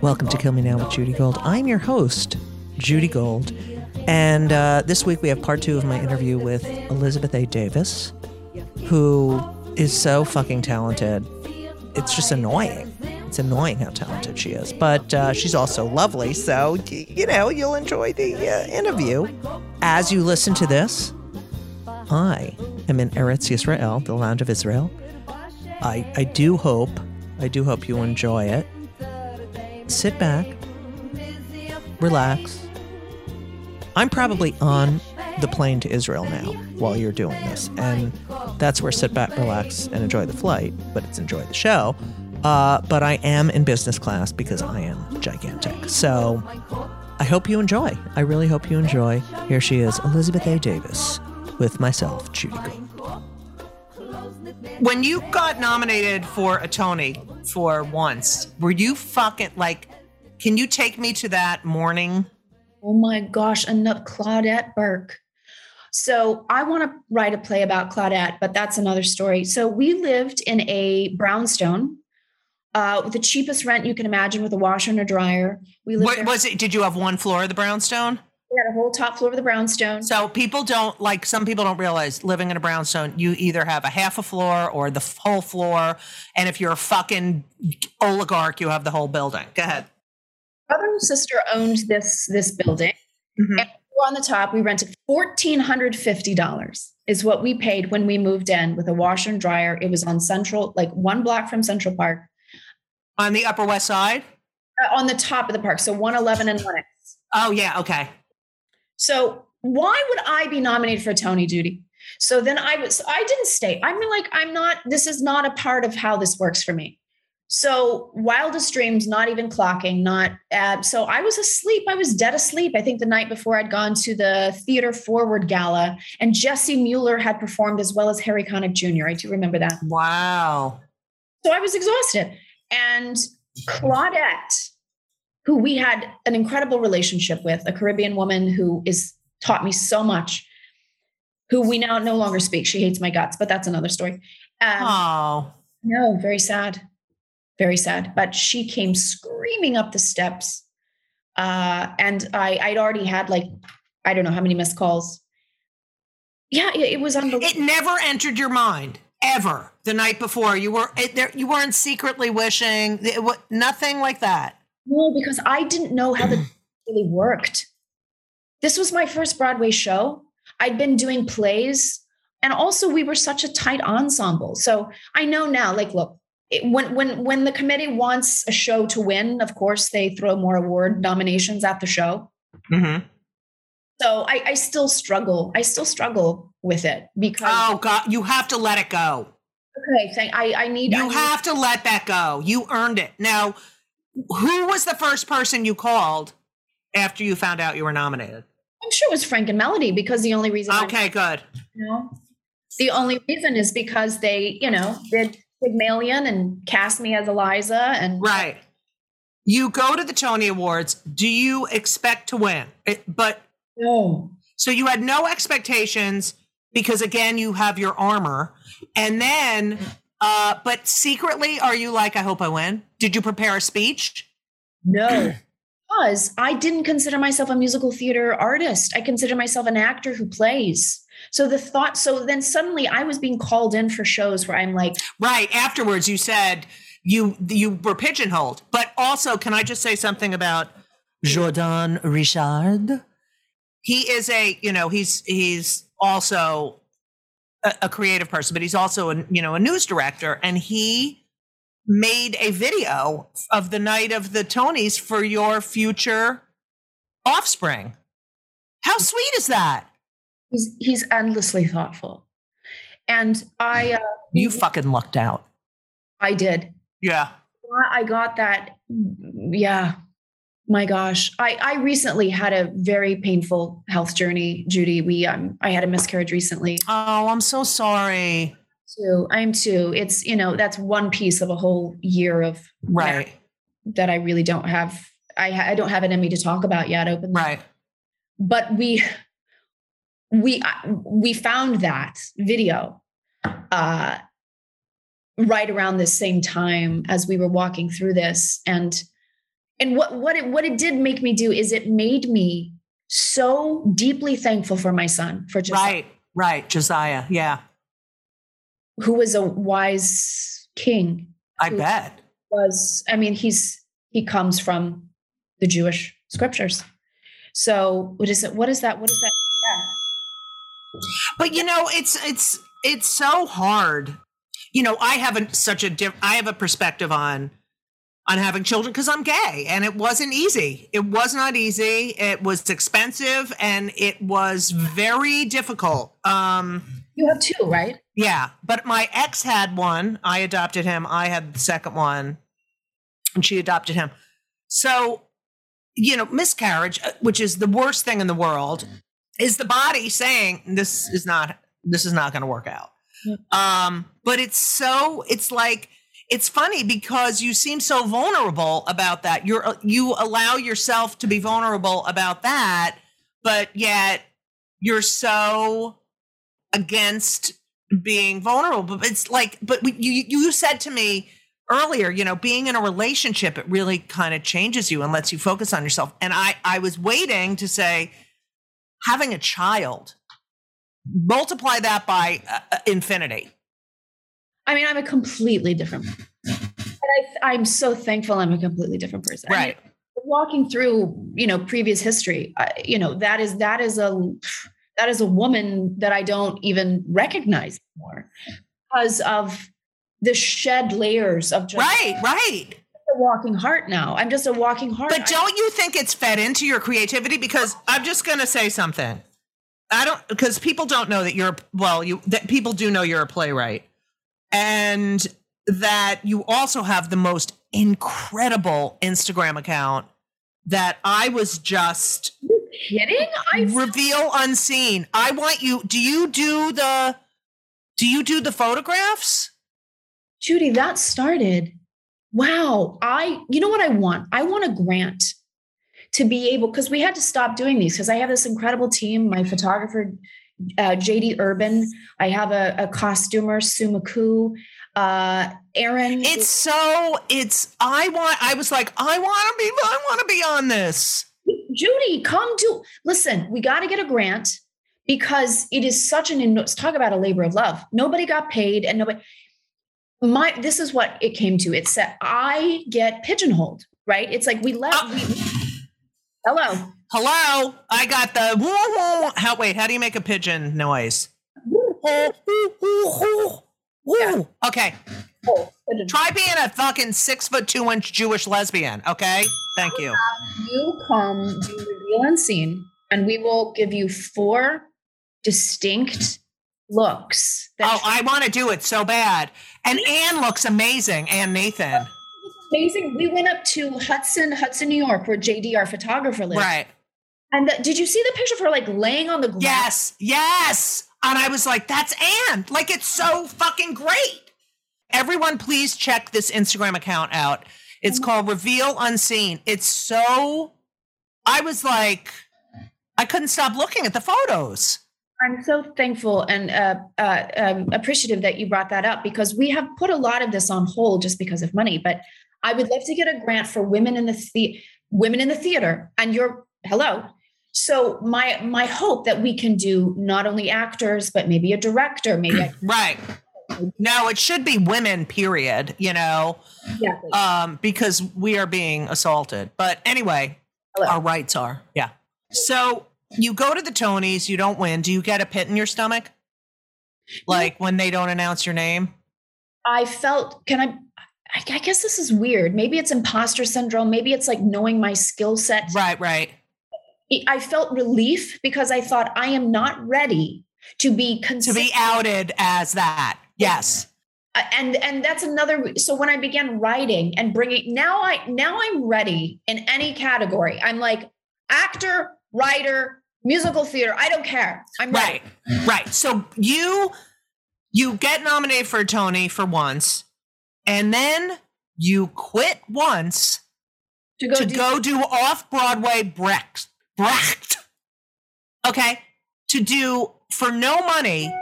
Welcome to Kill Me Now with Judy Gold. I'm your host, Judy Gold. And uh, this week we have part two of my interview with Elizabeth A. Davis, who is so fucking talented. It's just annoying. It's annoying how talented she is, but uh, she's also lovely. So, you know, you'll enjoy the uh, interview. As you listen to this, I am in Eretz Yisrael, the land of Israel. I, I do hope, I do hope you enjoy it. Sit back, relax. I'm probably on the plane to Israel now while you're doing this. And that's where sit back, relax, and enjoy the flight, but it's enjoy the show. Uh, but I am in business class because I am gigantic. So I hope you enjoy. I really hope you enjoy. Here she is, Elizabeth A. Davis, with myself, Judy Gold. When you got nominated for a Tony for once, were you fucking like, can you take me to that morning? Oh my gosh, another Claudette Burke. So I want to write a play about Claudette, but that's another story. So we lived in a brownstone uh, with the cheapest rent you can imagine, with a washer and a dryer. We lived What there. was it? Did you have one floor of the brownstone? We had a whole top floor of the brownstone. So people don't like some people don't realize living in a brownstone, you either have a half a floor or the whole floor, and if you're a fucking oligarch, you have the whole building. Go ahead. brother and sister owned this this building. Mhm. And on the top, we rented fourteen hundred fifty dollars is what we paid when we moved in with a washer and dryer. It was on Central, like one block from Central Park, On the Upper West Side. uh, on the top of the park. So one eleven and one. Oh yeah, okay. So why would I be nominated for a Tony Judy? So then I was I didn't stay. I mean, like, I'm not, this is not a part of how this works for me. So wildest dreams, not even clocking, not uh, so I was asleep. I was dead asleep. I think the night before I'd gone to the Theater Forward Gala, and Jessie Mueller had performed as well as Harry Connick Jr. I do remember that. Wow. So I was exhausted. And Claudette, who we had an incredible relationship with, a Caribbean woman who is taught me so much, who we now no longer speak. She hates my guts, but that's another story. Um, Oh. no, very sad. Very sad. But she came screaming up the steps. Uh, and I, I'd already had like, I don't know how many missed calls. Yeah, it, it was unbelievable. It never entered your mind ever the night before. You were it, there. You weren't secretly wishing. It, nothing like that. No, because I didn't know how the really worked. This was my first Broadway show. I'd been doing plays, and also we were such a tight ensemble. So I know now. Like, look, it, when when when the committee wants a show to win, of course they throw more award nominations at the show. Mm-hmm. So I, I still struggle. I still struggle with it because Oh God, you have to let it go. okay, thank, I I need I You need- have to let that go. You earned it. Now, who was the first person you called after you found out you were nominated? I'm sure it was Frank and Melody because the only reason I- Okay, good. you know the only reason is because they you know did Pygmalion and cast me as Eliza and Right. You go to the Tony Awards. Do you expect to win? It, but no so you had no expectations because again you have your armor, and then, uh, but secretly, are you like, I hope I win? Did you prepare a speech? no because I didn't consider myself a musical theater artist. I consider myself an actor who plays. So the thought so then suddenly I was being called in for shows where I'm like Right. Afterwards, you said you you were pigeonholed. But also, can I just say something about Jordan Richard? He is a you know he's he's also a, a creative person, but he's also a you know a news director, and he made a video of the night of the Tonys for your future offspring. How sweet is that? he's he's endlessly thoughtful. And I uh, You fucking lucked out. I did. Yeah. I got that. Yeah. My gosh. I, I recently had a very painful health journey, Judy. We um I had a miscarriage recently Oh, I'm so sorry. too. I'm too. It's you know, that's one piece of a whole year of Right. that I really don't have I I don't have in me to talk about yet openly. Right. But we we we found that video uh right around the same time as we were walking through this and and what what it what it did make me do is it made me so deeply thankful for my son for just Right. Right. Josiah. Yeah. who was a wise king I bet. was i mean he's he comes from the jewish scriptures so what is it what is that what is that But you know, it's it's it's so hard. You know, I haven't such a diff- I have a perspective on on having children because I'm gay and it wasn't easy. It was not easy. It was expensive and it was very difficult. Um you have two right Yeah, but my ex had one. I adopted him. I had the second one, and she adopted him. So, you know, miscarriage, uh, which is the worst thing in the world, is the body saying this is not this is not going to work out. Um, but it's so it's like it's funny because you seem so vulnerable about that. You're you allow yourself to be vulnerable about that, but yet you're so against being vulnerable. But it's like but you you said to me earlier you know being in a relationship it really kind of changes you and lets you focus on yourself. And i i was waiting to say having a child multiply that by uh, uh, infinity i mean i'm a completely different and I, i'm so thankful i'm a completely different person I mean, right walking through you know previous history I, you know that is that is a that is a woman that i don't even recognize more because of the shed layers of just right right a walking heart now i'm just a walking heart But don't you think it's fed into your creativity? Because I'm just going to say something. I don't because people don't know that you're well. You that people do know you're a playwright, and that you also have the most incredible Instagram account that I was just Kidding? I reveal unseen. I want you. Do you do the? Do you do the photographs? Judy, that started. Wow. I, you know what I want? I want a grant to be able, because we had to stop doing these because I have this incredible team. My photographer, uh, JD Urban. I have a, a costumer, McCoo. Uh, Aaron. It's so, it's, I want, I was like, I want to be, I want to be on this. Judy, come to listen, we got to get a grant because it is such an, let's talk about a labor of love. Nobody got paid and nobody, my this is what it came to. It said I get pigeonholed, right? It's like we let Uh, we, hello. Hello, I got the. woo, woo. How wait? How do you make a pigeon noise? Woo. Okay, Oh, try being a fucking six foot two inch Jewish lesbian. Okay, thank you. You come do reveal unseen, and we will give you four distinct looks. Oh, I want to do it so bad. And Anne looks amazing. Anne Nathan. Amazing. We went up to Hudson, Hudson, New York, where JD, our photographer, lives. Right. And the, did you see the picture of her like laying on the ground? Yes. Yes. And I was like, that's Anne. Like, it's so fucking great. Everyone, please check this Instagram account out. It's called Reveal Unseen. It's so, I was like, I couldn't stop looking at the photos. I'm so thankful and uh, uh, um, appreciative that you brought that up because we have put a lot of this on hold just because of money. But I would love to get a grant for women in the, the women in the theater. And you're hello. So my my hope that we can do not only actors but maybe a director, maybe Right. No, it should be women, period, you know, exactly. um, because we are being assaulted. But anyway, Hello. our rights are. Yeah. So you go to the Tonys, you don't win. Do you get a pit in your stomach? Like when they don't announce your name? I felt can I. I I guess this is weird. Maybe it's imposter syndrome. Maybe it's like knowing my skill set. Right, right. I felt relief because I thought I am not ready to be To be outed as that. Yes. Uh, and and that's another so when i began writing and bringing now i now i'm ready in any category i'm like actor writer musical theater i don't care i'm ready. Right. Right. So you you get nominated for a Tony for once, and then you quit once to go to do go do off Broadway Brecht. Brecht. Okay. To do for no money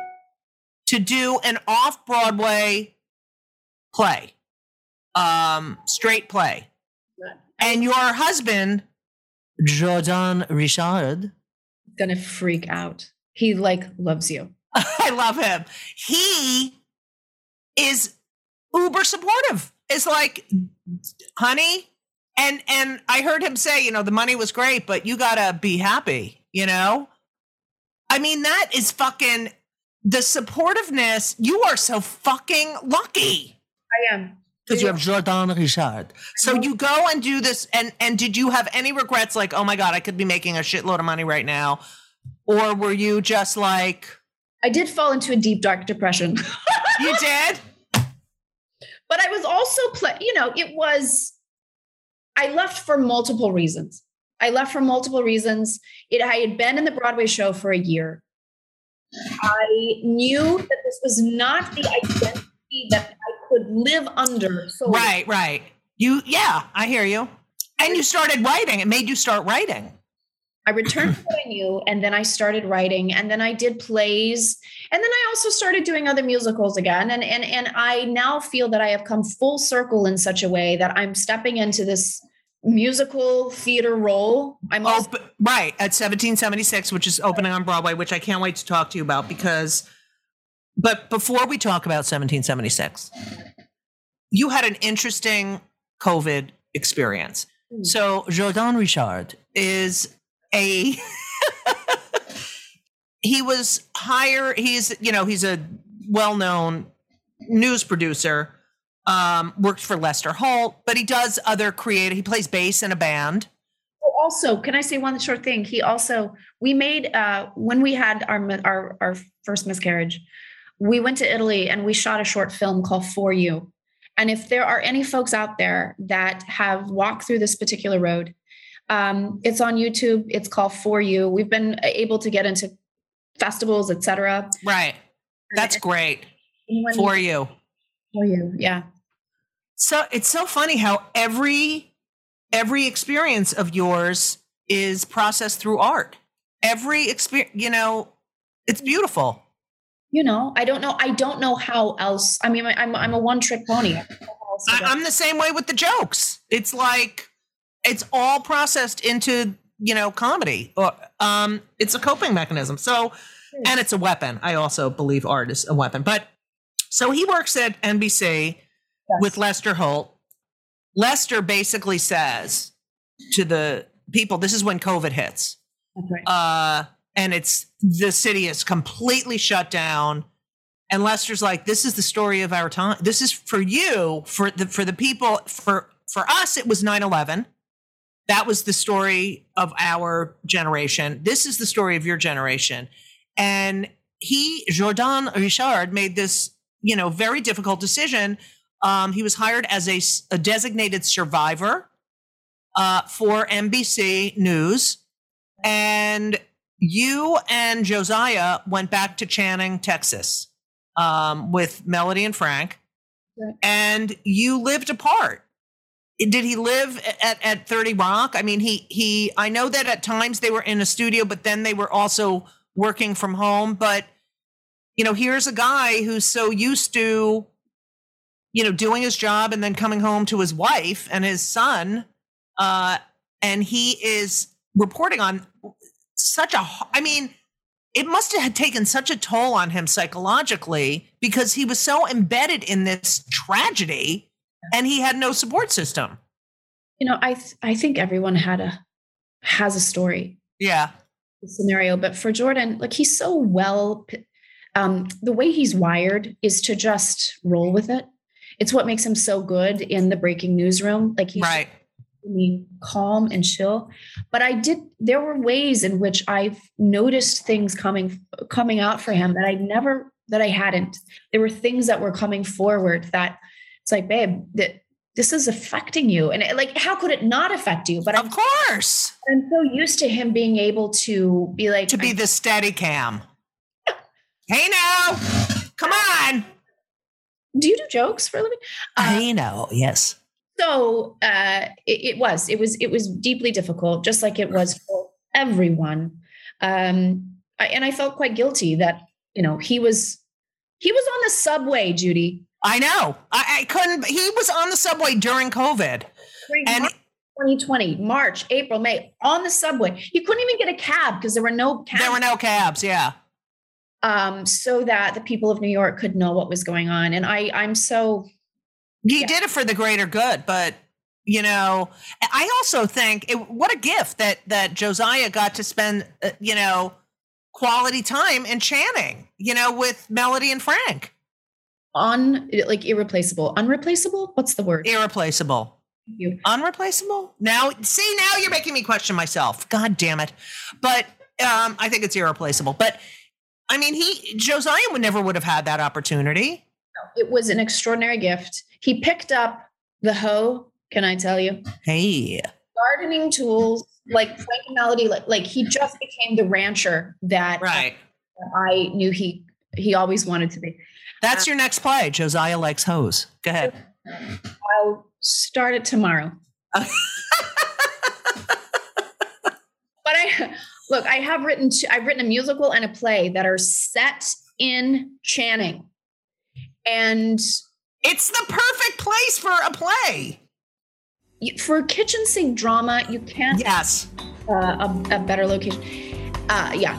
to do an off Broadway play, um, straight play. And your husband, Jordan Richard, gonna freak out he like loves you I love him. He is uber supportive. It's like, honey, and and I heard him say, you know, the money was great, but you gotta be happy, you know? I mean, that is fucking the supportiveness. You are so fucking lucky. i am Because you have Jordan Richard. So you go and do this, and and did you have any regrets? Like, oh my god, I could be making a shitload of money right now, or were you just like, i did fall into a deep dark depression you did? but i was also play you know it was i left for multiple reasons i left for multiple reasons it i had been in the broadway show for a year i knew that this was not the identity that i could live under so Right, right. You, yeah, I hear you. And you started writing. It made you start writing. I returned to what I knew, and then I started writing, and then I did plays, and then I also started doing other musicals again. And and and I now feel that I have come full circle in such a way that I'm stepping into this musical theater role. I'm Oh, also but- right at 1776, which is opening on Broadway, which I can't wait to talk to you about because. But before we talk about 1776, you had an interesting COVID experience. Hmm. So Jordan Richard is a. he was higher He's you know he's a well-known news producer. Um, worked for Lester Holt, but he does other creative. He plays bass in a band. Oh, also can I say one short thing? He also we made uh when we had our our our first miscarriage, we went to Italy and we shot a short film called For You. And if there are any folks out there that have walked through this particular road, um, it's on YouTube. It's called For You. We've been able to get into festivals, etc. Right. That's great Anyone- for you. For you, yeah. So it's so funny how every every experience of yours is processed through art. Every experience, you know, it's beautiful. You know, I don't know. I don't know how else. I mean, I'm I'm a one trick pony. I don't know how else to I. I'm the same way with the jokes. It's like it's all processed into you know comedy. Or um, it's a coping mechanism. So, and it's a weapon. I also believe art is a weapon. But so he works at NBC with Lester Holt. Lester basically says to the people, "This is when COVID hits." Right. uh, and it's the city is completely shut down. And Lester's like, "This is the story of our time. This is for you, for the for the people. For for us, it was 9-11. That was the story of our generation. This is the story of your generation." And he, Jordan Richard, made this, you know, very difficult decision. Um, he was hired as a designated survivor uh, for NBC News. And you and Josiah went back to Channing, Texas, um, with Melody and Frank, and you lived apart. Did he live at, at 30 Rock? I mean, he he. I know that at times they were in a studio, but then they were also working from home. But you know, here's a guy who's so used to, you know, doing his job and then coming home to his wife and his son, uh, and he is reporting on such a I mean it must have taken such a toll on him psychologically because he was so embedded in this tragedy and he had no support system you know, I th- I think everyone had a has a story yeah scenario, but for Jordan, like he's so well, um, the way he's wired is to just roll with it. It's what makes him so good in the breaking newsroom. Like he's right really calm and chill. But I did. There were ways in which I've noticed things coming coming out for him that I never that I hadn't. There were things that were coming forward that it's like, babe, that this is affecting you, and it, like, how could it not affect you? But I'm, of course. I'm so used to him being able to be like to be the steady cam. Hey now come on. Do you do jokes for a living? Uh, i know yes. so uh, it, it was. It was it was deeply difficult, just like it was for everyone. Um, I, and I felt quite guilty that you know he was he was on the subway, Judy, i know I, I couldn't he was on the subway during covid during and March 2020, March, April, May, on the subway. He couldn't even get a cab because there were no cabs. there were no cabs yeah um, so that the people of New York could know what was going on. And I, I'm so he Yeah. did it for the greater good but you know i also think it, what a gift that that josiah got to spend uh, you know quality time in channing you know with melody and frank un like irreplaceable, unreplaceable. What's the word? irreplaceable Thank you. unreplaceable now see now you're making me question myself god damn it but um i think it's irreplaceable but i mean he josiah would never would have had that opportunity It was an extraordinary gift. He picked up the hoe. Can I tell you? hey Gardening tools, like Frank Melody, like, like he just became the rancher that right I knew he he always wanted to be. that's your next play josiah likes hose go ahead I'll start it tomorrow. but I look, I have written I've written a musical and a play that are set in Channing. And It's the perfect place for a play. for kitchen sink drama, you can't Yes. uh, a, a better location. Uh, yeah.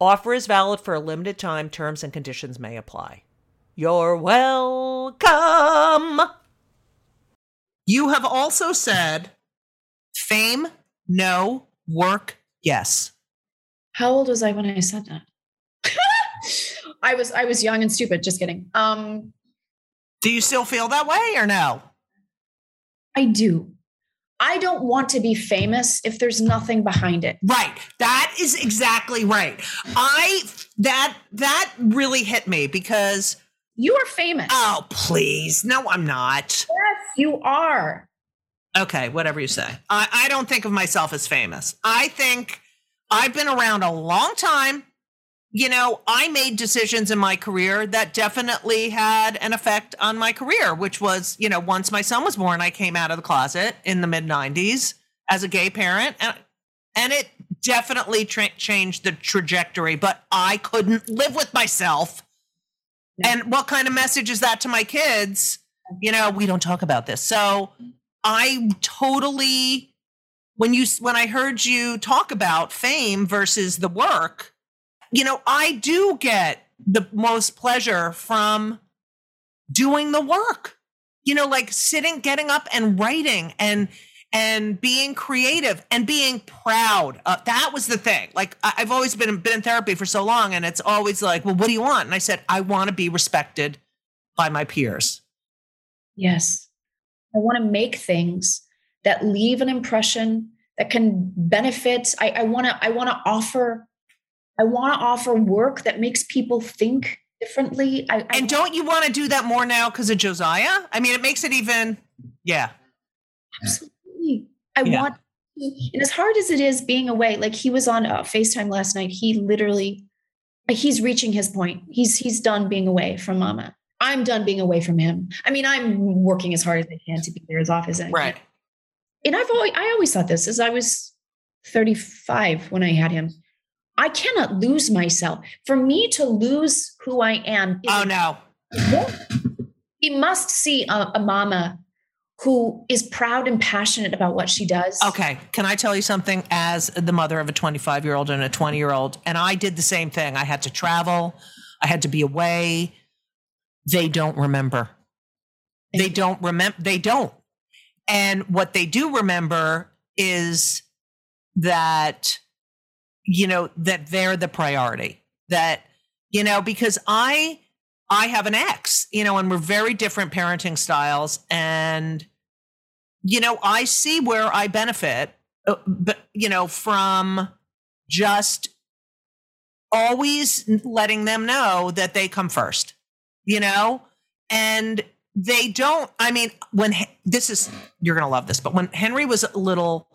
Offer is valid for a limited time. Terms and conditions may apply. You're welcome. You have also said fame, no, work, yes. How old was I when I said that? I was I was young and stupid. Just kidding. Um, Do you still feel that way or no? I do. I don't want to be famous if there's nothing behind it. Right. That is exactly right. I that that really hit me because You are famous. oh please. No, I'm not. yes, you are. Okay, whatever you say. I, I don't think of myself as famous. I think I've been around a long time. You know, I made decisions in my career that definitely had an effect on my career, which was, you know, once my son was born, I came out of the closet in the mid 90s as a gay parent. And, and it definitely tra- changed the trajectory, but I couldn't live with myself. And what kind of message is that to my kids? You know, we don't talk about this. So I totally when you when I heard you talk about fame versus the work, you know, I do get the most pleasure from doing the work. You know, like sitting, getting up and writing and and being creative and being proud. Uh, that was the thing. Like I- I've always been been in therapy for so long, and it's always like, well, what do you want? And I said, I want to be respected by my peers. Yes. I want to make things that leave an impression that can benefit. I want to I want to offer I want to offer work that makes people think differently. I, I And don't you want to do that more now because of Josiah? I mean, it makes it even, yeah. absolutely. I Yeah. want and as hard as it is being away, like he was on uh, FaceTime last night, he literally he's reaching his point. He's he's done being away from mama. I'm done being away from him. I mean, I'm working as hard as I can to be there as often as I can. Right. and I've always I always thought this as I was 35 when I had him. I cannot lose myself. For me to lose who I am, is- Oh, no. he must see a, a mama who is proud and passionate about what she does. Okay. Can I tell you something as the mother of a 25 year old and a 20 year old? And I did the same thing. I had to travel, I had to be away. They don't remember. They don't remember. They don't. And what they do remember is that, you know, that they're the priority. That, you know, because I, I have an ex, you know, and we're very different parenting styles. And, you know, I see where I benefit, uh, but, you know, from just always letting them know that they come first, you know, and they don't. I mean, when this is, you're going to love this, but when Henry was a little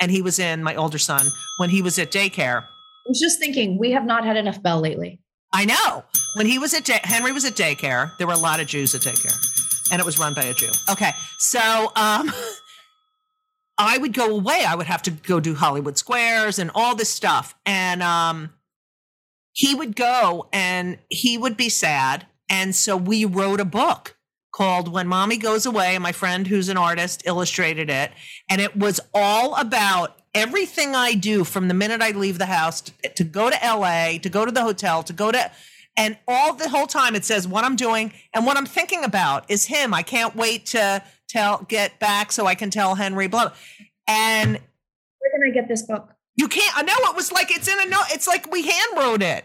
and he was in my older son, when he was at daycare, I was just thinking, we have not had enough Bell lately. I know. when he was at day, Henry was at daycare. There were a lot of Jews at daycare, and it was run by a Jew. Okay, so um, I would go away. I would have to go do Hollywood Squares and all this stuff, and um, he would go and he would be sad, and so we wrote a book called When Mommy Goes Away. And my friend, who's an artist, illustrated it, and it was all about everything I do from the minute I leave the house to, to go to LA, to go to the hotel, to go to and all the whole time it says what I'm doing and what I'm thinking about is him. I can't wait to tell get back so I can tell Henry blah. And Where can I get this book? you can't I know it was like it's in a note, it's like we hand wrote it.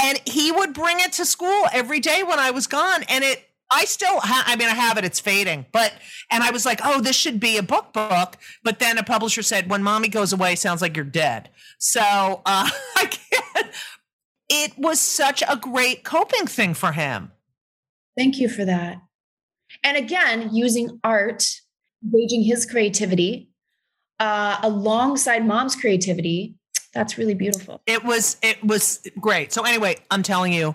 And he would bring it to school every day when I was gone. And it I still ha- I mean I have it, it's fading. But and I was like, oh, this should be a book book. But then a publisher said, when mommy goes away, sounds like you're dead. So uh I can't it was such a great coping thing for him. Thank you for that. And again, using art, gauging his creativity uh, alongside mom's creativity. That's really beautiful. It was it was great. So anyway, I'm telling you,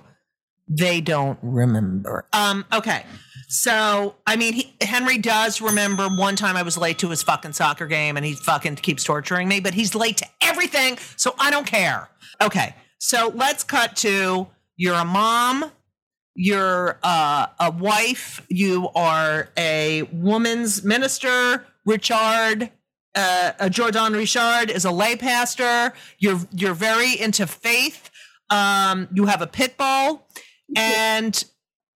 they don't remember. Um, okay. So I mean, he, Henry does remember one time I was late to his fucking soccer game, and he fucking keeps torturing me. But he's late to everything, so I don't care. Okay. So let's cut to you're a mom, you're uh, a wife, you are a woman's minister. Richard, uh, uh, Jordan Richard is a lay pastor. You're you're very into faith. Um, you have a pit bull, and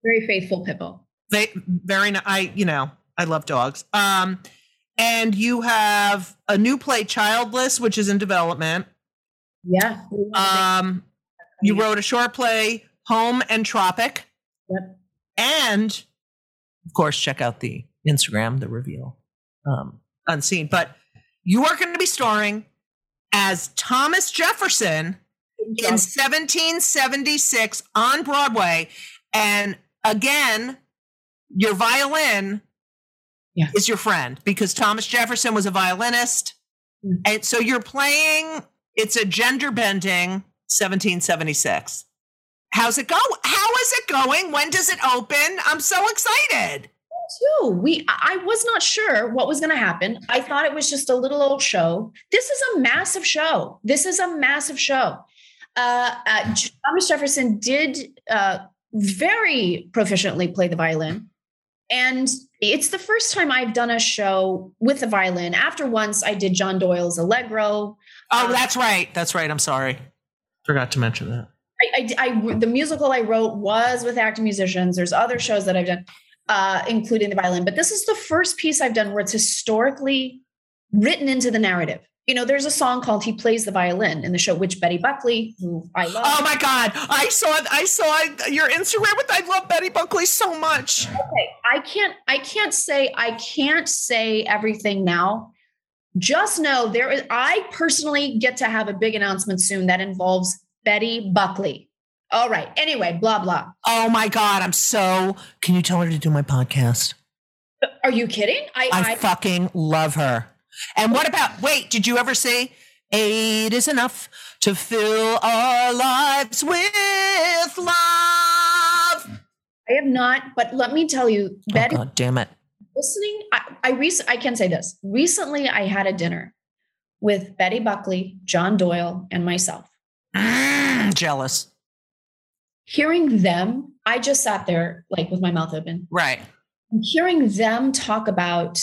Very faithful Pipple. they very. I you know I love dogs. Um, and you have a new play, Childless, which is in development. Yeah. Um, you wrote a short play, Home and Tropic. Yep. And of course, check out the Instagram, the reveal, um, unseen. But you are going to be starring as Thomas Jefferson in 1776 on Broadway. And again, your violin Yeah. is your friend because Thomas Jefferson was a violinist. Mm. And so you're playing, it's a gender bending 1776. How's it go? How is it going? When does it open? I'm so excited. too. We I was not sure what was going to happen. I thought it was just a little old show. This is a massive show. This is a massive show. Uh, uh, Thomas Jefferson did uh, very proficiently play the violin, and it's the first time I've done a show with the violin. After once, I did John Doyle's Allegro. Oh, Um, that's right. That's right. I'm sorry. Forgot to mention that. I, I, I- the musical I wrote was with acting musicians. There's other shows that I've done, uh, including the violin, but this is the first piece I've done where it's historically written into the narrative. You know, there's a song called "He Plays the Violin" in the show, which Betty Buckley, who I love, Oh my God. I saw I saw your Instagram with I love Betty Buckley so much. okay, I can't, I can't say, I can't say everything now. Just know there is. I personally get to have a big announcement soon that involves Betty Buckley. All right. Anyway, blah blah. Oh my God. I'm so can you tell her to do my podcast? Are you kidding? I, I fucking love her. And what about wait, did you ever say eight is enough to fill our lives with love? I have not, but let me tell you, Betty, Oh God damn it. listening, I, I, rec- I can say this. Recently, I had a dinner with Betty Buckley, John Doyle, and myself. Mm, jealous. Hearing them, I just sat there like with my mouth open. Right. Hearing them talk about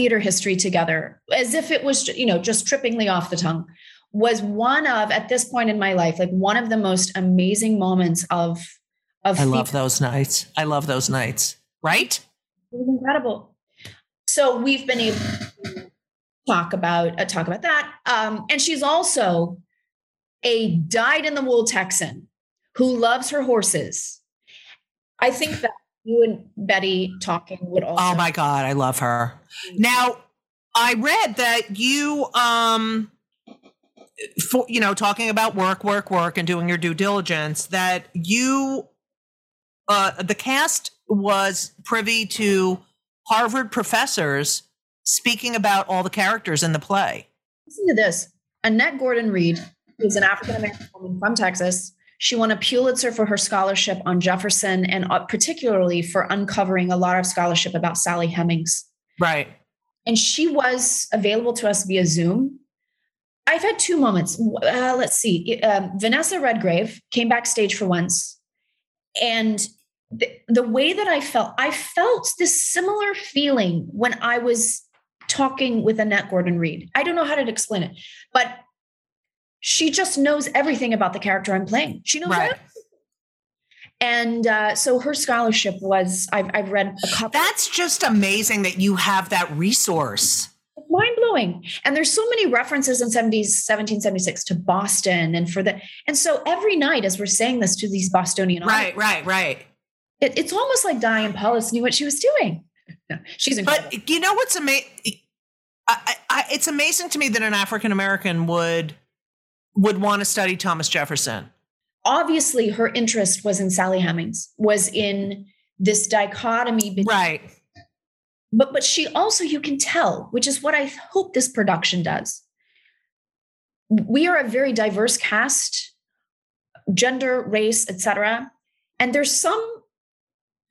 theater history together, as if it was, you know, just trippingly off the tongue, was one of, at this point in my life, like one of the most amazing moments of, of I love those nights. I love those nights. Right? It was incredible. So we've been able to talk about uh, talk about that. Um, and she's also a dyed in the wool Texan who loves her horses. I think that you and Betty talking would also. Oh my God, I love her. Now, I read that you, um, for, you know, talking about work, work, work, and doing your due diligence, that you, uh, the cast was privy to Harvard professors speaking about all the characters in the play. Listen to this. Annette Gordon Reed is an African American woman from Texas. She won a Pulitzer for her scholarship on Jefferson and uh, particularly for uncovering a lot of scholarship about Sally Hemings. Right. And she was available to us via Zoom. I've had two moments. Uh, let's see. Um, Vanessa Redgrave came backstage for once. And the, the way that I felt, I felt this similar feeling when I was talking with Annette Gordon Reed. I don't know how to explain it, but she just knows everything about the character I'm playing. She knows Right. everything. And uh, so her scholarship was, I've, I've read a couple. That's just amazing that you have that resource. mind blowing. And there's so many references in 70s, 1776 to Boston and for the, and so every night as we're saying this to these Bostonian Right, right, right. it, it's almost like Diane Paulus knew what she was doing. She's incredible. But you know what's amazing? I, I, it's amazing to me that an African American would would want to study Thomas Jefferson. Obviously, her interest was in Sally Hemings, was in this dichotomy. between- Right. But but she also, you can tell, which is what I hope this production does. We are a very diverse cast, gender, race, etc. And there's some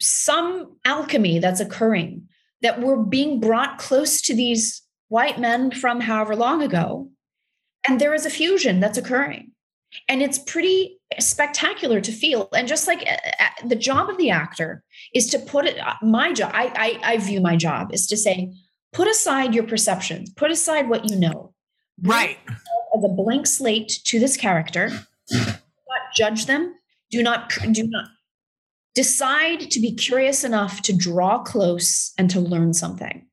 some alchemy that's occurring that we're being brought close to these white men from however long ago. And there is a fusion that's occurring. And it's pretty spectacular to feel. And just like uh, uh, the job of the actor is to put it, uh, my job, I, I, I view my job is to say, put aside your perceptions, put aside what you know, Right. as a blank slate to this character. Do not judge them. Do not do not decide to be curious enough to draw close and to learn something.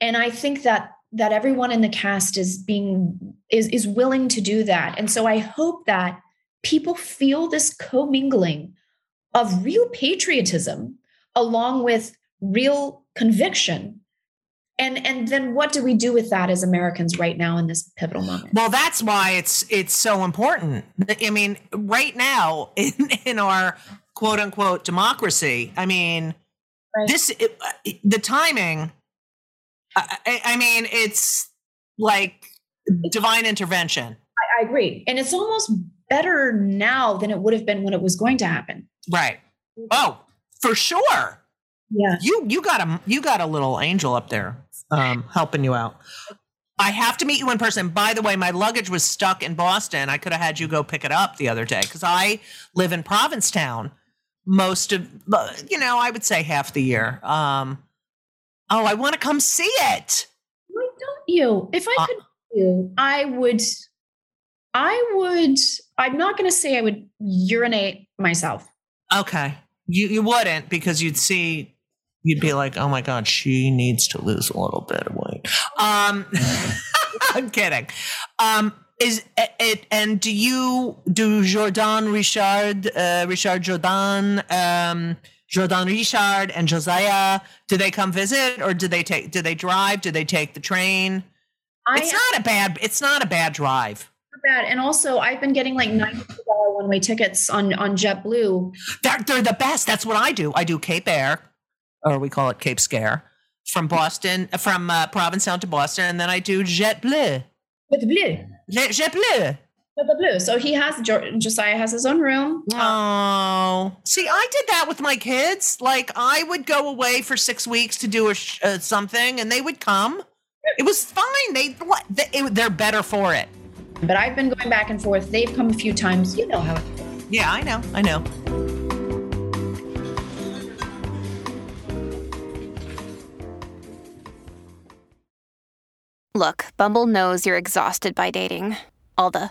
And I think that that everyone in the cast is being is is willing to do that. And so I hope that people feel this commingling of real patriotism along with real conviction. And and then what do we do with that as Americans right now in this pivotal moment? Well, that's why it's it's so important. I mean, right now in in our quote unquote democracy, I mean, Right. this it, uh, the timing. I, I I mean, it's like divine intervention. I agree. And it's almost better now than it would have been when it was going to happen. Right. Oh, for sure. Yeah. You you got a you got a little angel up there um helping you out. I have to meet you in person. By the way, my luggage was stuck in Boston. I could have had you go pick it up the other day because I live in Provincetown most of uh, you know, I would say half the year. Um oh, I want to come see it. Why don't you? If I Uh, could you, I would I would I'm not gonna say I would urinate myself. Okay. You you wouldn't because you'd see you'd be like, "Oh my god, she needs to lose a little bit of weight." Um I'm kidding. Um is it and do you do Jordan Richard uh Richard Jordan um Jordan Richard and Josiah do they come visit or do they take do they drive do they take the train I it's not a bad it's not a bad drive bad. And also I've been getting like $90 one-way tickets on on JetBlue. They're, they're the best. That's what I do. I do Cape Air, or we call it Cape Scare, from Boston, from uh, Provincetown to Boston, and then I do Jet Bleu. With the blue. Le- Jet Bleu. With the blue. So he has Josiah has his own room. Oh, see, I did that with my kids. Like, I would go away for six weeks to do a sh- uh, something, and they would come. It was fine. They, what- they it, they're better for it. But I've been going back and forth. They've come a few times. You know how it Yeah, I know. I know. Look, Bumble knows you're exhausted by dating. All the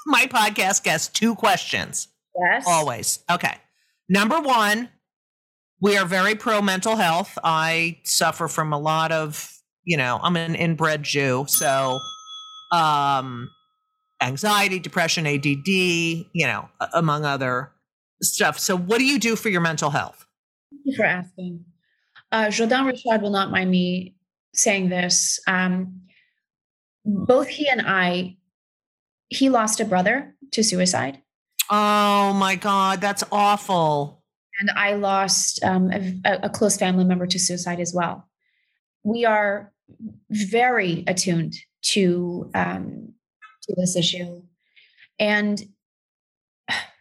my podcast guests two questions Yes. always. Okay. Number one, we are very pro mental health. I suffer from a lot of, you know, I'm an inbred Jew. So, um, anxiety, depression, ADD, you know, among other stuff. So, what do you do for your mental health? Thank you for asking. Uh, Jordan Richard will not mind me saying this. Um, both he and I, he lost a brother to suicide. Oh my God, that's awful. And I lost um, a, a close family member to suicide as well. We are very attuned to um, to this issue, and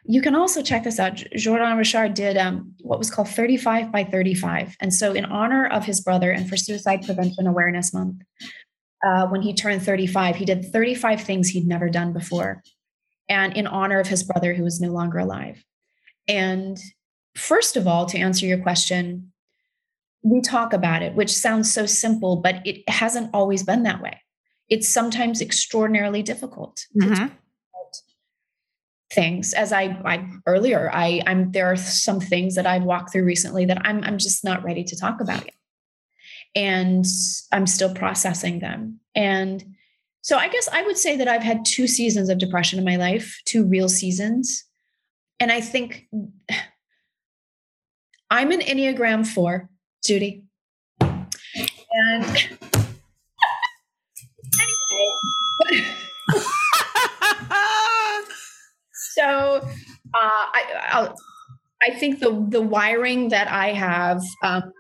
you can also check this out. Jordan Richard did um, what was called 35 by 35. And so, in honor of his brother and for Suicide Prevention Awareness Month, uh, when he turned 35, he did 35 things he'd never done before. And in honor of his brother who was no longer alive. And first of all, to answer your question, we talk about it, which sounds so simple, but it hasn't always been that way. It's sometimes extraordinarily difficult Mhm. things as I, I earlier I I'm there are some things that I've walked through recently that I'm I'm just not ready to talk about yet. And I'm still processing them. And so I guess I would say that I've had two seasons of depression in my life, two real seasons. And I think I'm an Enneagram 4, Judy. And anyway, so uh, I, I'll, I think the the wiring that I have um,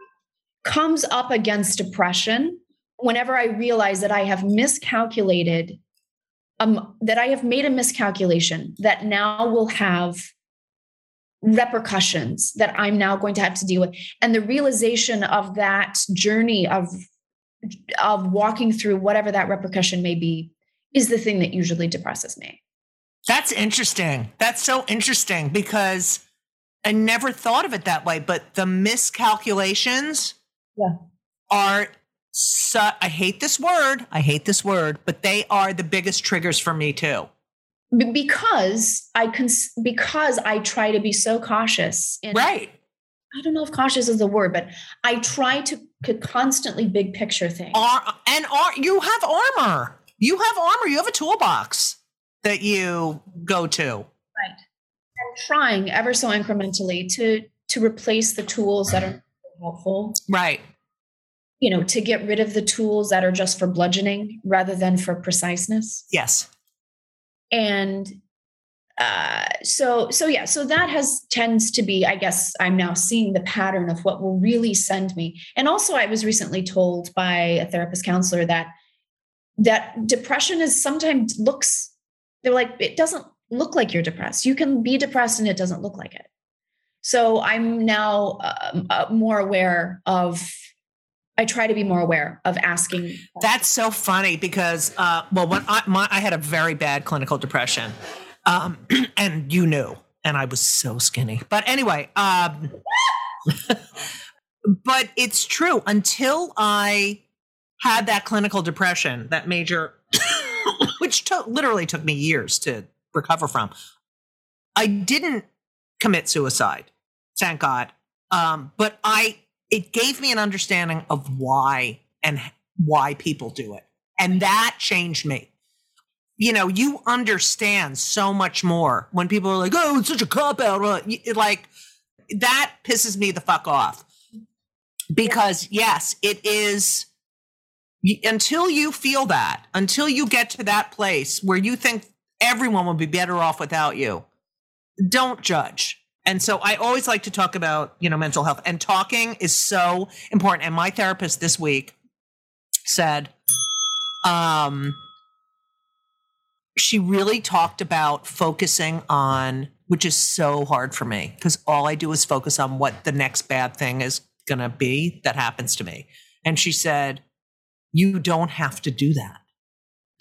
comes up against depression whenever I realize that I have miscalculated, um, that I have made a miscalculation that now will have repercussions that I'm now going to have to deal with, and the realization of that journey of of walking through whatever that repercussion may be is the thing that usually depresses me. That's interesting. That's so interesting because I never thought of it that way. But the miscalculations Yeah. are, su- I hate this word. I hate this word, but they are the biggest triggers for me too. Because I cons- because I try to be so cautious. And Right. I don't know if cautious is the word, but I try to, constantly big picture things. Ar- and ar- you have armor. You have armor. You have a toolbox that you go to. Right. I'm trying ever so incrementally to to replace the tools that are helpful. Right. You know, to get rid of the tools that are just for bludgeoning rather than for preciseness. Yes. And uh, so so yeah, so that has tends to be, I guess, I'm now seeing the pattern of what will really send me. And also, I was recently told by a therapist counselor that that depression is sometimes looks they're like it doesn't look like you're depressed you can be depressed and it doesn't look like it so i'm now um, uh, more aware of i try to be more aware of asking That's so funny because, uh, well, when I, my, I had a very bad clinical depression, um, and you knew, and I was so skinny. But anyway, um, but it's true. Until I had that clinical depression, that major, which to- literally took me years to recover from, I didn't commit suicide. Thank God. Um, but I, it gave me an understanding of why and why people do it. And that changed me. You know, you understand so much more when people are like, oh, it's such a cop out. Like, that pisses me the fuck off. Because, yes, it is until you feel that, until you get to that place where you think everyone will be better off without you, don't judge. And so I always like to talk about, you know, mental health and talking is so important. And my therapist this week said, um, she really talked about focusing on, which is so hard for me because all I do is focus on what the next bad thing is going to be that happens to me. And she said, you don't have to do that.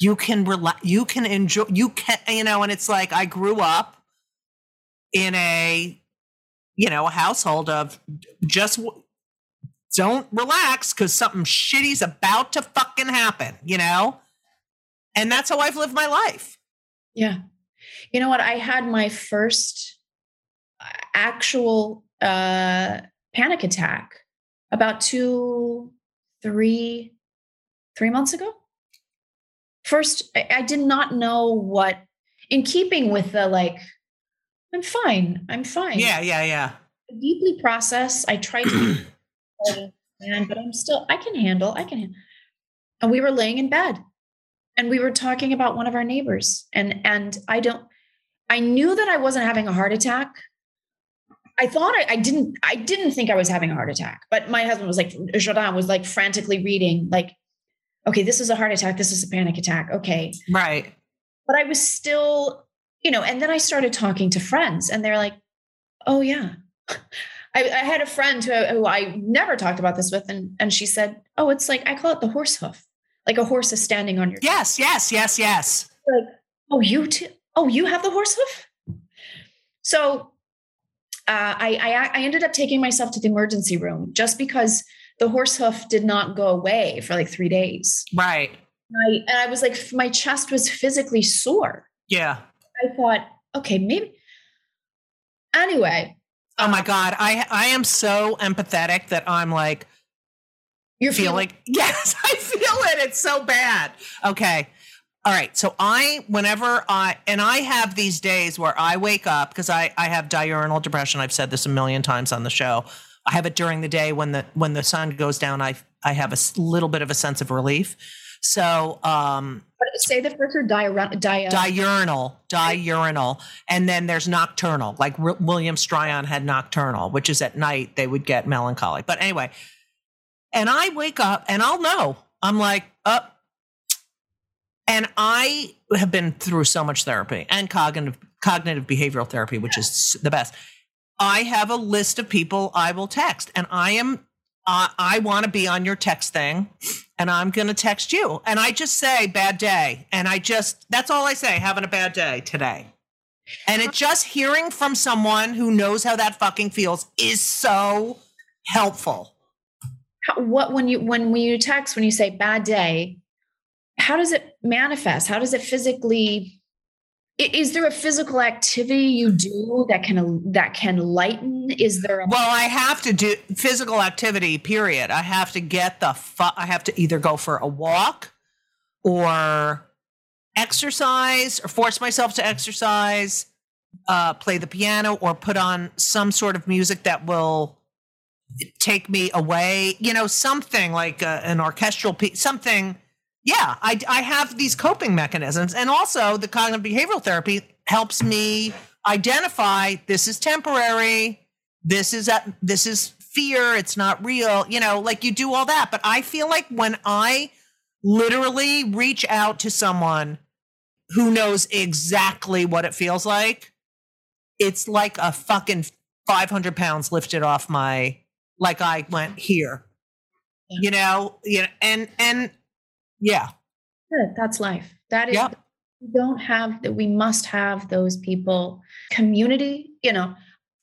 You can relax, you can enjoy, you can, you know, and it's like I grew up in a, you know, a household of just don't relax because something shitty's about to fucking happen, you know? And that's how I've lived my life. Yeah. You know what? I had my first uh, actual uh, panic attack about two, three, three months ago. First, I, I did not know what in keeping with the like, I'm fine. I'm fine. Yeah, yeah, yeah. Deeply process. I try to understand, but I'm still, I can handle, I can. And we were laying in bed and we were talking about one of our neighbors. And and I don't, I knew that I wasn't having a heart attack. I thought I, I didn't, I didn't think I was having a heart attack, but my husband was like, Jordan was like frantically reading, like, okay, this is a heart attack. This is a panic attack. Okay. Right. But I was still, you know, and then I started talking to friends and they're like, oh, yeah. I, I had a friend who, who I never talked about this with, and, and she said, oh, it's like, I call it the horse hoof. Like a horse is standing on your. Yes, yes, yes, yes. Like, oh, you too. Oh, you have the horse hoof. So uh, I, I I ended up taking myself to the emergency room just because the horse hoof did not go away for like three days. Right. I, and I was like, my chest was physically sore. Yeah. I thought, okay, maybe. Anyway. Oh my God. I I am so empathetic that I'm like, you're feeling, yes, I feel it. It's so bad. Okay. All right. So I, whenever I, and I have these days where I wake up because I, I have diurnal depression. I've said this a million times on the show. I have it during the day when the when the sun goes down. I I have a little bit of a sense of relief. So um say the first word diurnal di- diurnal diurnal and then there's nocturnal like R- William Styron had nocturnal which is at night they would get melancholy. But anyway and I wake up and I'll know. I'm like up. And I have been through so much therapy and cognitive cognitive behavioral therapy which is the best. I have a list of people I will text, and I am uh, I want to be on your text thing, and I'm going to text you, and I just say bad day, and I just that's all I say, having a bad day today, and it just hearing from someone who knows how that fucking feels is so helpful. What when you when when you text when you say bad day, how does it manifest? How does it physically? Is there a physical activity you do that can that can lighten? Is there a- well i have to do physical activity period. I have to get the fu- i have to either go for a walk or exercise or force myself to exercise uh, play the piano or put on some sort of music that will take me away. You know something like a, uh, an orchestral piece something yeah, I, I have these coping mechanisms. And also, the cognitive behavioral therapy helps me identify this is temporary. This is a, this is fear. It's not real. You know, like you do all that. But I feel like when I literally reach out to someone who knows exactly what it feels like, it's like a fucking 500 pounds lifted off my, like I went here, you know, you know, and, and yeah. Good. That's life. That is, yep. we don't have that. We must have those people, community, you know,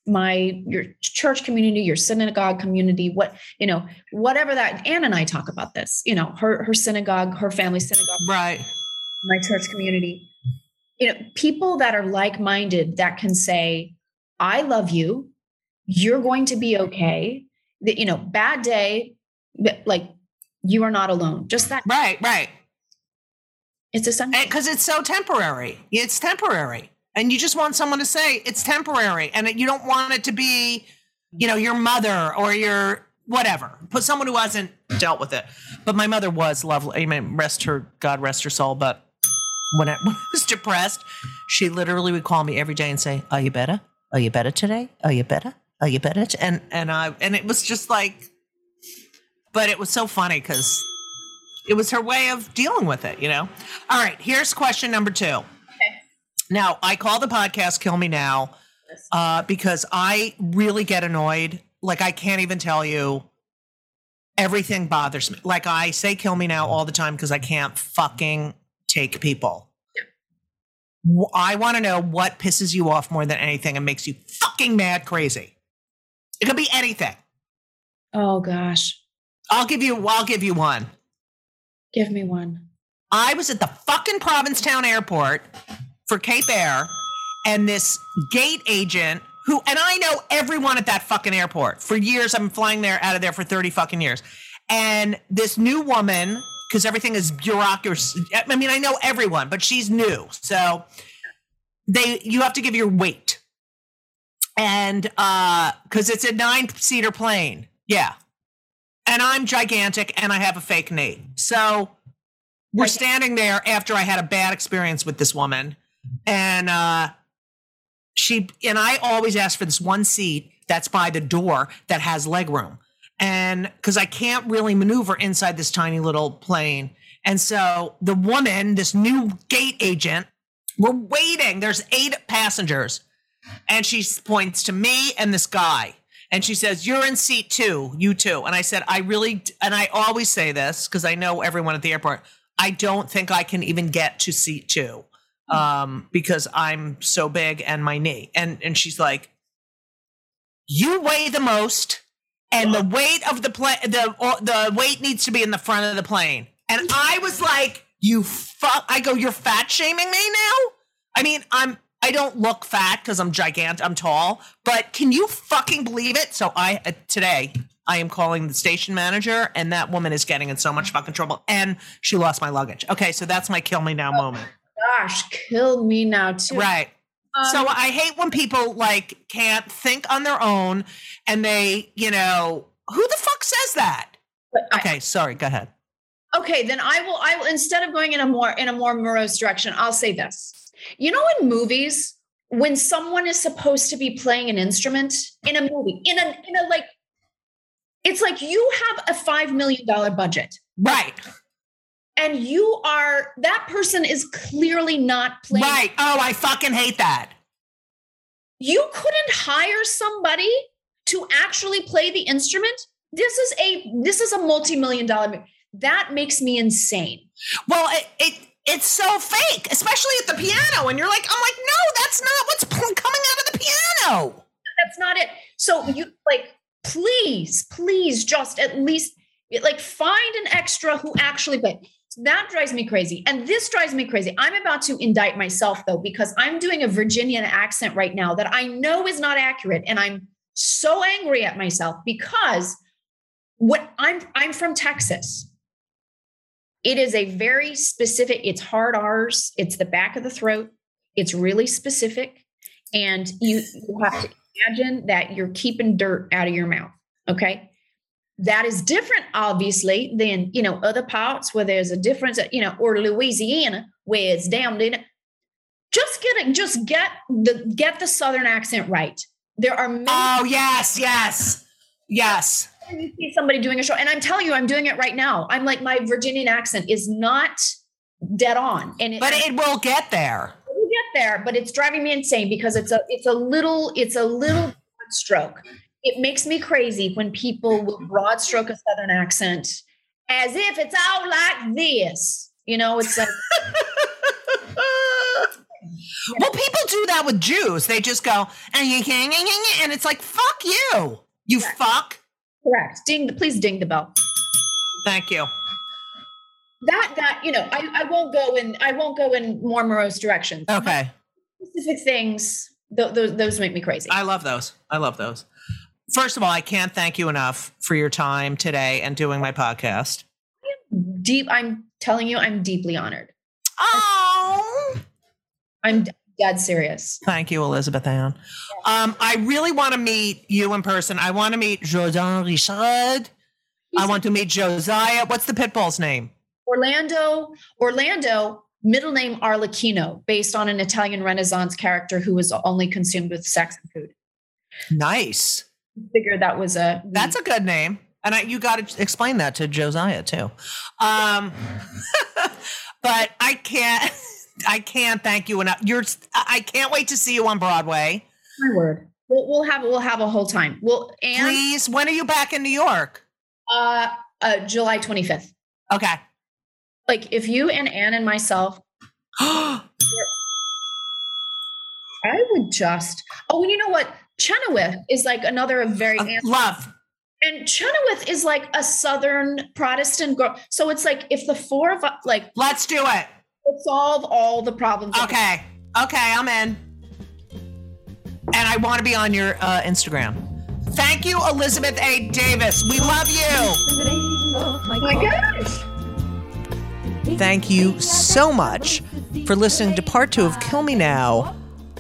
my, your church community, your synagogue community, what, you know, whatever that, Ann and I talk about this, you know, her, her synagogue, her family synagogue. Right. My church community, you know, people that are like-minded that can say, I love you. You're going to be okay. That, you know, bad day, like you are not alone. Just that. Right, right. It's a essential. Because it's so temporary. It's temporary. And you just want someone to say it's temporary. And you don't want it to be, you know, your mother or your whatever. Put someone who hasn't dealt with it. But my mother was lovely. I mean, rest her, God rest her soul. But when I, when I was depressed, she literally would call me every day and say, Are you better? Are you better today? Are you better? Are you better? And and I and it was just like but it was so funny because it was her way of dealing with it, you know? All right, here's question number two. Okay. Now, I call the podcast Kill Me Now uh, because I really get annoyed. Like, I can't even tell you. Everything bothers me. Like, I say Kill Me Now all the time because I can't fucking take people. I want to know what pisses you off more than anything and makes you fucking mad crazy. It could be anything. Oh, gosh. I'll give you. I'll give you one. Give me one. I was at the fucking Provincetown Airport for Cape Air, and this gate agent who, and I know everyone at that fucking airport for years. I've been flying there out of there for thirty fucking years, and this new woman because everything is bureaucracy. I mean, I know everyone, but she's new, so they you have to give your weight. And uh cuz it's a 9-seater plane. Yeah. And I'm gigantic and I have a fake knee. So we're standing there after I had a bad experience with this woman and uh she and I always ask for this one seat that's by the door that has leg room. And because I can't really maneuver inside this tiny little plane. And so the woman, this new gate agent, we're waiting. There's eight passengers. And she points to me and this guy. And she says, You're in seat two, you too. And I said, I really, and I always say this because I know everyone at the airport. I don't think I can even get to seat two um, because I'm so big and my knee. And and she's like, you weigh the most, and the weight of the plane, the the weight needs to be in the front of the plane. And I was like, you fuck. I go, you're fat shaming me now. I mean, I'm. I don't look fat because I'm gigantic. I'm tall, but can you fucking believe it? So I uh, today I am calling the station manager, and that woman is getting in so much fucking trouble, and she lost my luggage. Okay, so that's my kill me now moment. Gosh, kill me now too. Right. so I hate when people like can't think on their own and they, you know, who the fuck says that? But I- Okay, sorry, go ahead. okay then i will i will instead of going in a more in a more morose direction i'll say this you know in movies when someone is supposed to be playing an instrument in a movie in a in a like it's like you have a five million dollar budget Right. and you are that person is clearly not playing Right. Oh, I fucking hate that. you couldn't hire somebody to actually play the instrument this is a this is a multi-million dollar that makes me insane Well, it, it it's so fake, especially at the piano. And you're like, I'm like, no, that's not what's coming out of the piano. that's not it. So you like, please, please, just at least like find an extra who actually play. That drives me crazy, and this drives me crazy. I'm about to indict myself though because I'm doing a Virginian accent right now that I know is not accurate, and I'm so angry at myself because what I'm I'm from Texas. It is a very specific. It's hard R's. It's the back of the throat. It's really specific, and you, you have to imagine that you're keeping dirt out of your mouth. Okay. That is different, obviously, than you know, other parts where there's a difference, you know, or Louisiana where it's damned in. Just get it, just get the get the southern accent right. There are many Oh, yes, yes, yes. You see somebody doing a show, and I'm telling you, I'm doing it right now. I'm like, my Virginian accent is not dead on. And it, But it will get there. we'll get there, but it's driving me insane because it's a it's a little it's a little broad stroke. It makes me crazy when people will broad stroke a southern accent as if it's all like this. You know, it's like Well, people do that with Jews. They just go, eh, and it's like, fuck you. You fuck. Correct. Ding, please ding the bell. Thank you. That that you know, I, I won't go in. I won't go in more morose directions. Okay. Specific things. Th- those those make me crazy. I love those. I love those. First of all, I can't thank you enough for your time today and doing my podcast. Deep. I'm telling you, I'm deeply honored. Oh, I'm dead serious. thank you, Elizabeth Ann. Um, I really want to meet you in person. I want to meet Jordan Richard. I want to meet Josiah. What's the pit bull's name? Orlando, Orlando, middle name Arlecchino, based on an Italian Renaissance character who was only consumed with sex and food. Nice. Figured that was a That's a good name. And I, you got to explain that to Josiah too. Um, but I can't, I can't thank you enough. You're, I can't wait to see you on Broadway. my word. We'll, we'll have we'll have a whole time. Well, and Please, when are you back in New York? uh, uh, July 25th. Okay. Like if you and Anne and myself, I would just. Oh, and you know what? Chenoweth is like another very Love. and Chenoweth is like a Southern Protestant girl. So it's like if the four of us like Let's do it. Would solve all the problems. Okay. Okay, I'm in. And I want to be on your uh, Instagram. Thank you, Elizabeth A. Davis. We love you. Oh my gosh. Thank you so much for listening to part two of Kill Me Now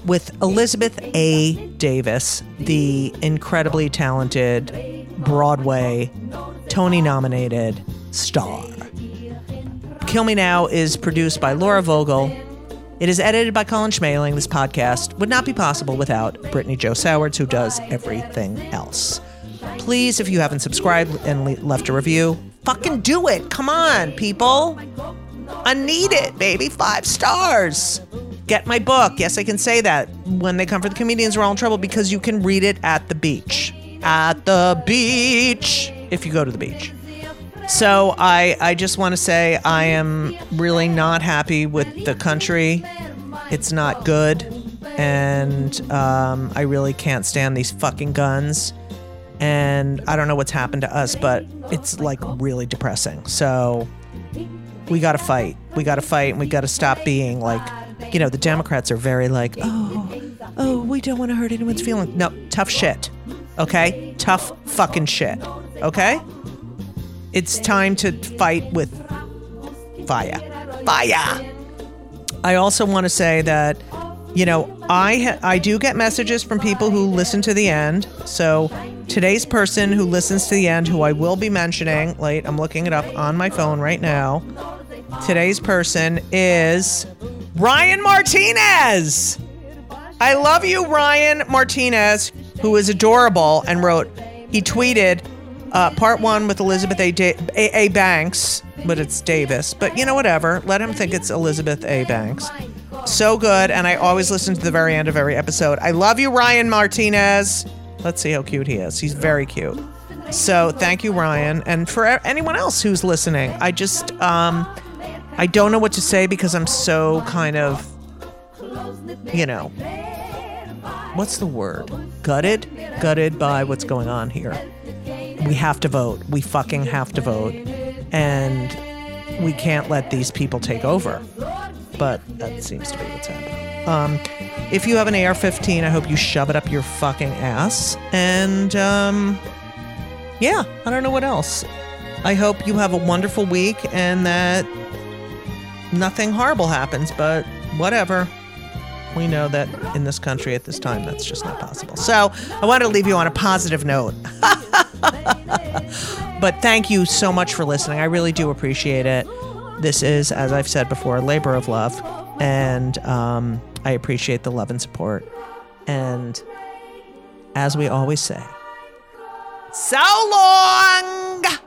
with Elizabeth A. Davis, the incredibly talented Broadway Tony nominated star. Kill Me Now is produced by Laura Vogel. It is edited by Colin Schmaling. This podcast would not be possible without Brittany Joe Sowards, who does everything else. Please, if you haven't subscribed and le- left a review, fucking do it. Come on, people. I need it, baby. Five stars. Get my book. Yes, I can say that. When they come for the comedians, we're all in trouble because you can read it at the beach. At the beach. If you go to the beach. So I, I just want to say I am really not happy with the country. It's not good, and um, I really can't stand these fucking guns. And I don't know what's happened to us, but it's like really depressing. So we got to fight. We got to fight, and we got to stop being like, you know, the Democrats are very like, oh, oh, we don't want to hurt anyone's feelings. No, tough shit. Okay, tough fucking shit. Okay. It's time to fight with fire. Fire. I also want to say that, you know, I I do get messages from people who listen to the end. So today's person who listens to the end, who I will be mentioning, late, I'm looking it up on my phone right now. Today's person is Ryan Martinez. I love you, Ryan Martinez, who is adorable and wrote, he tweeted, uh, part one with Elizabeth A. Da- a-, a. Banks, but it's Davis. But you know, whatever. Let him think it's Elizabeth A. Banks. So good, and I always listen to the very end of every episode. I love you, Ryan Martinez. Let's see how cute he is. He's very cute. So thank you, Ryan, and for anyone else who's listening. I just, um, I don't know what to say because I'm so kind of, you know, what's the word? Gutted, gutted by what's going on here we have to vote. We fucking have to vote. And we can't let these people take over. But that seems to be what's happening. Um, if you have an AR 15, I hope you shove it up your fucking ass. And um, yeah, I don't know what else. I hope you have a wonderful week and that nothing horrible happens, but whatever. We know that in this country at this time, that's just not possible. So I wanted to leave you on a positive note. but thank you so much for listening. I really do appreciate it. This is, as I've said before, a labor of love. And um, I appreciate the love and support. And as we always say, so long!